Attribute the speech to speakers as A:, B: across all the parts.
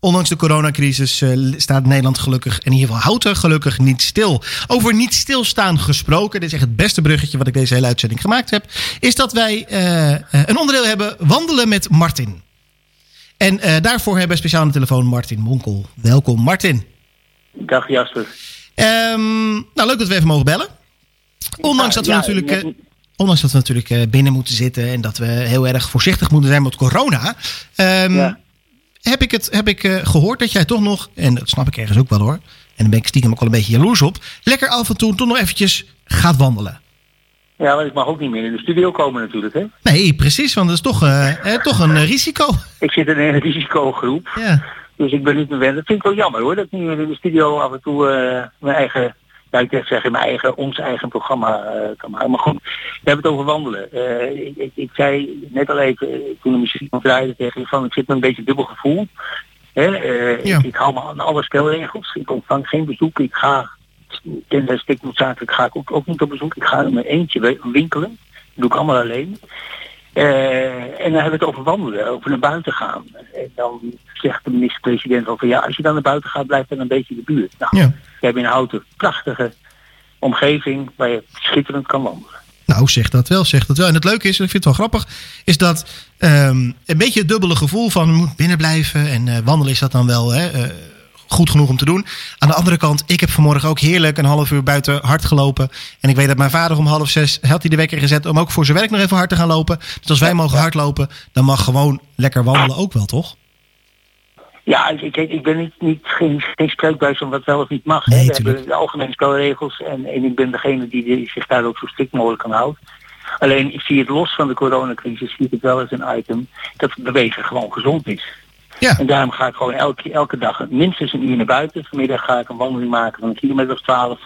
A: Ondanks de coronacrisis uh, staat Nederland gelukkig, en in ieder geval houdt er gelukkig niet stil. Over niet stilstaan gesproken, dit is echt het beste bruggetje wat ik deze hele uitzending gemaakt heb, is dat wij uh, een onderdeel hebben, wandelen met Martin. En uh, daarvoor hebben we speciaal aan de telefoon Martin Monkel. Welkom Martin.
B: Dag Jasper.
A: Um, nou, leuk dat we even mogen bellen. Ondanks dat we
B: ja,
A: natuurlijk...
B: ja,
A: Ondanks dat we natuurlijk binnen moeten zitten en dat we heel erg voorzichtig moeten zijn met corona. Um,
B: Ja.
A: Heb ik, het, heb ik uh, gehoord dat jij toch nog, en dat snap ik ergens ook wel hoor, en daar ben ik stiekem ook wel een beetje jaloers op, lekker af en toe toch nog eventjes gaat wandelen.
B: Ja, want ik mag ook niet meer in de studio komen natuurlijk, hè.
A: Nee, precies, want dat is toch, uh, eh, toch een uh, risico.
B: Ik zit in een risicogroep,
A: Ja.
B: dus ik ben niet meer wend. Dat vind ik wel jammer hoor, dat ik niet meer in de studio af en toe eh, mijn eigen, ja ik zeg zeggen, mijn eigen, ons eigen programma eh, kan maken. Maar goed, we hebben het over wandelen. Eh, ik, ik, ik zei net al even, eh, toen de muziek draaide tegen je van, ik zit met een beetje dubbel gevoel. Hè,
A: Ja.
B: ik, ik hou me aan alle spelregels. Ik ontvang geen bezoek. Ik ga, ten stik noodzakelijk ga ik ook, ook niet op bezoek. Ik ga in mijn eentje winkelen. Dat doe ik allemaal alleen. Eh, en dan hebben we het over wandelen, over naar buiten gaan. En dan zegt de minister-president over ja, als je dan naar buiten gaat, blijf dan een beetje in de buurt. Nou,
A: Ja.
B: we hebben in Houten prachtige omgeving waar je schitterend kan wandelen.
A: Nou, zeg dat wel, zeg dat wel. En het leuke is, en ik vind het wel grappig, is dat um, een beetje het dubbele gevoel van moet binnen blijven en uh, wandelen is dat dan wel hè, uh, goed genoeg om te doen. Aan de andere kant, ik heb vanmorgen ook heerlijk een half uur buiten hard gelopen. En ik weet dat mijn vader om half zes had hij de wekker gezet om ook voor zijn werk nog even hard te gaan lopen. Dus als wij
B: Ja,
A: mogen
B: ja.
A: hardlopen, dan mag gewoon lekker wandelen ook wel, toch?
B: Ja, ik, ik, ik ben niet, niet geen, geen spreekbuis van wat wel of niet mag.
A: Nee,
B: we hebben de algemene spelregels en, en ik ben degene die, die zich daar ook zo strikt mogelijk aan houdt. Alleen ik zie het los van de coronacrisis, zie ik het wel als een item dat bewegen gewoon gezond is.
A: Ja,
B: En daarom ga ik gewoon elke, elke dag minstens een uur naar buiten. Vanmiddag ga ik een wandeling maken van een kilometer of twaalf.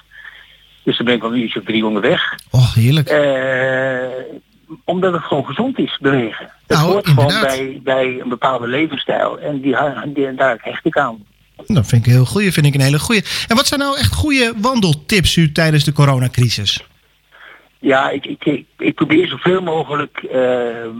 B: Dus dan ben ik wel een uurtje of drie onderweg.
A: oh heerlijk.
B: Eh, omdat het gewoon gezond is, bewegen. Dat
A: Nou,
B: hoort gewoon bij, bij een bepaalde levensstijl. En die, die, daar hecht ik aan.
A: Dat vind ik heel goeie, vind ik een hele goeie. En wat zijn nou echt goede wandeltips u tijdens de coronacrisis?
B: Ja, ik, ik, ik, ik probeer zoveel mogelijk eh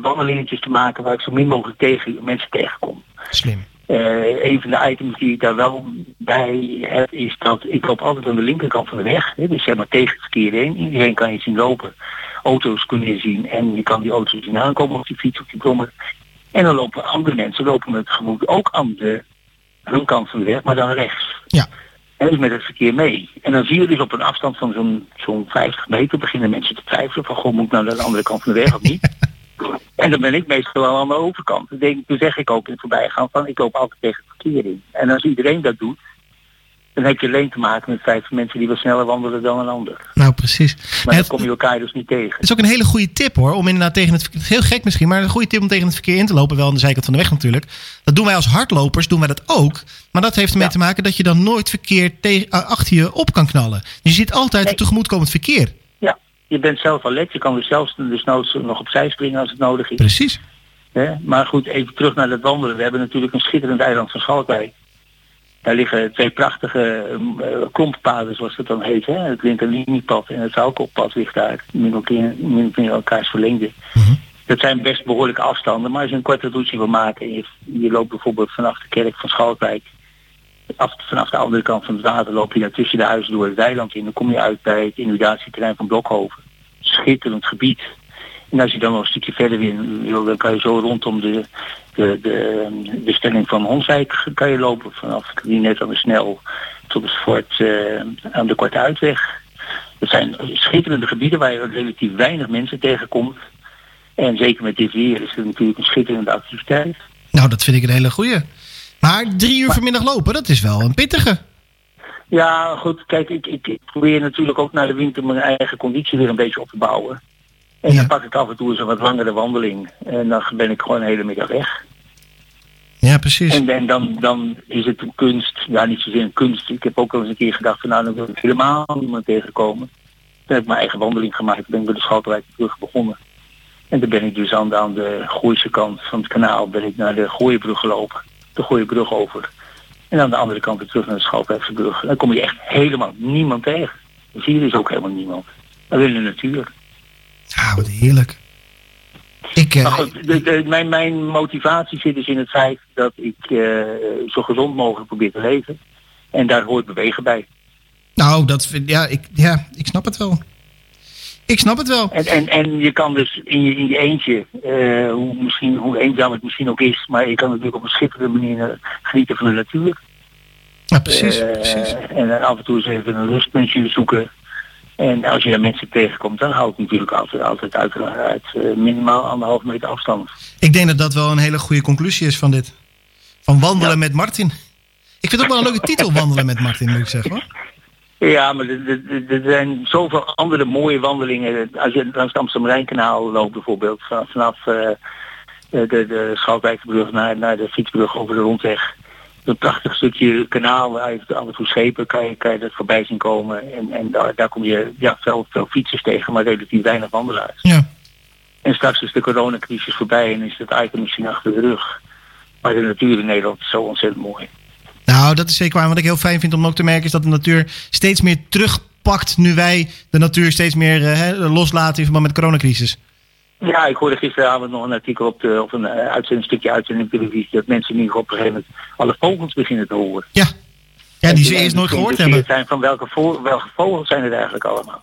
B: wandelingetjes te maken waar ik zo min mogelijk tegen, mensen tegenkom.
A: Slim.
B: Eh, een van de items die ik daar wel bij heb is dat ik loop altijd aan de linkerkant van de weg. Hè, dus zeg maar tegen het verkeer heen. Iedereen kan je zien lopen. Auto's kun je zien en je kan die auto's zien aankomen op die fiets, op die brommer. En dan lopen andere mensen lopen met gemoed ook aan de hun kant van de weg, maar dan rechts.
A: Ja.
B: En dus met het verkeer mee. En dan zie je dus op een afstand van zo'n zo'n 50 meter beginnen mensen te twijfelen van goh, moet ik nou naar de andere kant van de weg of niet? En dan ben ik meestal wel aan de overkant. Denk, dan zeg ik ook in het voorbijgaan van ik loop altijd tegen het verkeer in. En als iedereen dat doet, dan heb je alleen te maken met 50 mensen die wel sneller wandelen dan een ander.
A: Nou, precies.
B: Maar dan kom je elkaar dus niet tegen.
A: Het is ook een hele goede tip hoor. Om inderdaad tegen het verkeer. Heel gek misschien, maar een goede tip om tegen het verkeer in te lopen. Wel aan de zijkant van de weg natuurlijk. Dat doen wij als hardlopers, doen wij dat ook. Maar dat heeft ermee
B: Ja.
A: te maken dat je dan nooit verkeer tegen, achter je op kan knallen. Je ziet altijd
B: Nee.
A: het tegemoetkomend verkeer.
B: Je bent zelf alert. Je kan dus zelfs dus noods nog opzij springen als het nodig is.
A: Precies.
B: Maar goed, even terug naar het wandelen. We hebben natuurlijk een schitterend eiland van Schalkwijk. Daar liggen twee prachtige uh, klomppaden, zoals het dan heet. Hè? Het Linterliniepad en het Zoukoppad ligt daar. Min of meer, min of meer elkaars verlengde.
A: Mhm.
B: Dat zijn best behoorlijke afstanden. Maar als je een korte route wil maken... en je, je loopt bijvoorbeeld vanaf de kerk van Schalkwijk... Af, vanaf de andere kant van het water loop je daar tussen de huizen door het weiland in. Dan kom je uit bij het inundatieterrein van Blokhoven. Schitterend gebied. En als je dan nog een stukje verder wil, dan kan je zo rondom de, de, de bestelling van Honswijk kan je lopen. Vanaf die net aan de snel tot het fort eh, aan de Korte Uitweg. Dat zijn schitterende gebieden waar je relatief weinig mensen tegenkomt. En zeker met dit weer is het natuurlijk een schitterende activiteit.
A: Nou, dat vind ik een hele goeie. Maar drie uur vanmiddag lopen, dat is wel een pittige.
B: Ja, goed. Kijk, ik, ik, ik probeer natuurlijk ook naar de winter mijn eigen conditie weer een beetje op te bouwen. En
A: Ja.
B: dan pak ik af en toe eens een wat langere wandeling. En dan ben ik gewoon een hele middag weg.
A: Ja, precies.
B: En, en dan, dan is het een kunst. Ja, niet zozeer een kunst. Ik heb ook wel eens een keer gedacht van nou, dan wil ik helemaal niemand tegenkomen. Toen heb ik mijn eigen wandeling gemaakt. Toen ben ik bij de Schalkwijk terug begonnen. En dan ben ik dus aan de, aan de Gooise kant van het kanaal ben ik naar de Gooienbrug gelopen. De Gooienbrug over. En aan de andere kant weer terug naar de brug. Dan kom je echt helemaal niemand tegen. Dan zie je dus ook helemaal niemand. In de natuur.
A: Ja, wat heerlijk. Ik, uh,
B: maar goed, de, de, mijn, mijn motivatie zit dus in het feit dat ik uh, zo gezond mogelijk probeer te leven. En daar hoort bewegen bij.
A: Nou, dat vind ja, ik, ja, ik snap het wel. Ik snap het wel.
B: En, en, en je kan dus in je, in je eentje, uh, hoe, misschien, hoe eenzaam het misschien ook is, maar je kan natuurlijk op een schitterende manier genieten van de natuur.
A: Ja, precies, uh, precies.
B: En af en toe eens even een rustpuntje zoeken. En als je daar mensen tegenkomt, dan houdt het natuurlijk altijd, altijd uiteraard uh, minimaal anderhalf meter afstand.
A: Ik denk dat dat wel een hele goede conclusie is van dit. Van wandelen ja. met Martin. Ik vind het ook wel een leuke titel, wandelen met Martin, moet ik zeggen hoor.
B: Ja, maar er zijn zoveel andere mooie wandelingen. Als je langs het Amsterdam-Rijnkanaal loopt bijvoorbeeld, vanaf, vanaf uh, de, de naar, naar de fietsbrug over de rondweg. Een prachtig stukje kanaal waar je af en toe schepen kan je, kan je dat voorbij zien komen. En, en daar, daar kom je ja, veel, veel fietsers tegen, maar relatief weinig wandelaars.
A: Ja.
B: En straks is de coronacrisis voorbij en is het item misschien achter de rug. Maar de natuur in Nederland is zo ontzettend mooi.
A: Nou, dat is zeker waar. Wat ik heel fijn vind om ook te merken is dat de natuur steeds meer terugpakt nu wij de natuur steeds meer hè, loslaten in verband met de coronacrisis.
B: Ja, ik hoorde gisteravond nog een artikel op, de, op een uh, uitzending, stukje uitzending op televisie dat mensen geval op een gegeven moment alle vogels beginnen te horen.
A: Ja, ja die ze eerst nooit gehoord hebben.
B: Zijn van welke, vo welke vogels zijn het eigenlijk allemaal?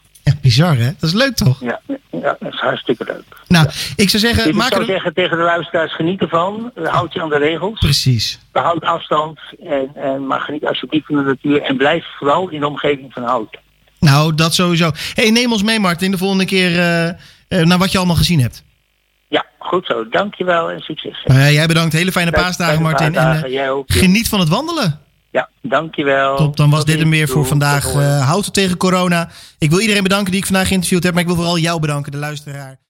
A: Bizar hè? Dat is leuk toch?
B: Ja, ja dat is hartstikke leuk.
A: Nou, ik zou zeggen...
B: Ik
A: maak
B: zou
A: er...
B: zeggen tegen de luisteraars, geniet ervan. Houd je aan de regels.
A: Precies.
B: Behoud afstand. En, en, maar geniet alsjeblieft van de natuur. En blijf vooral in de omgeving van hout.
A: Nou, dat sowieso. hey, neem ons mee Martin, de volgende keer uh, uh, naar wat je allemaal gezien hebt.
B: Ja, goed zo. Dankjewel en succes.
A: Uh, jij bedankt. Hele fijne paasdagen Martin.
B: Paasdagen,
A: en,
B: jij ook,
A: geniet van het wandelen.
B: Ja, dankjewel.
A: Top, dan was
B: Tot
A: dit hem weer
B: ziens.
A: voor vandaag. Uh, houd het tegen corona. Ik wil iedereen bedanken die ik vandaag geïnterviewd heb, maar ik wil vooral jou bedanken, de luisteraar.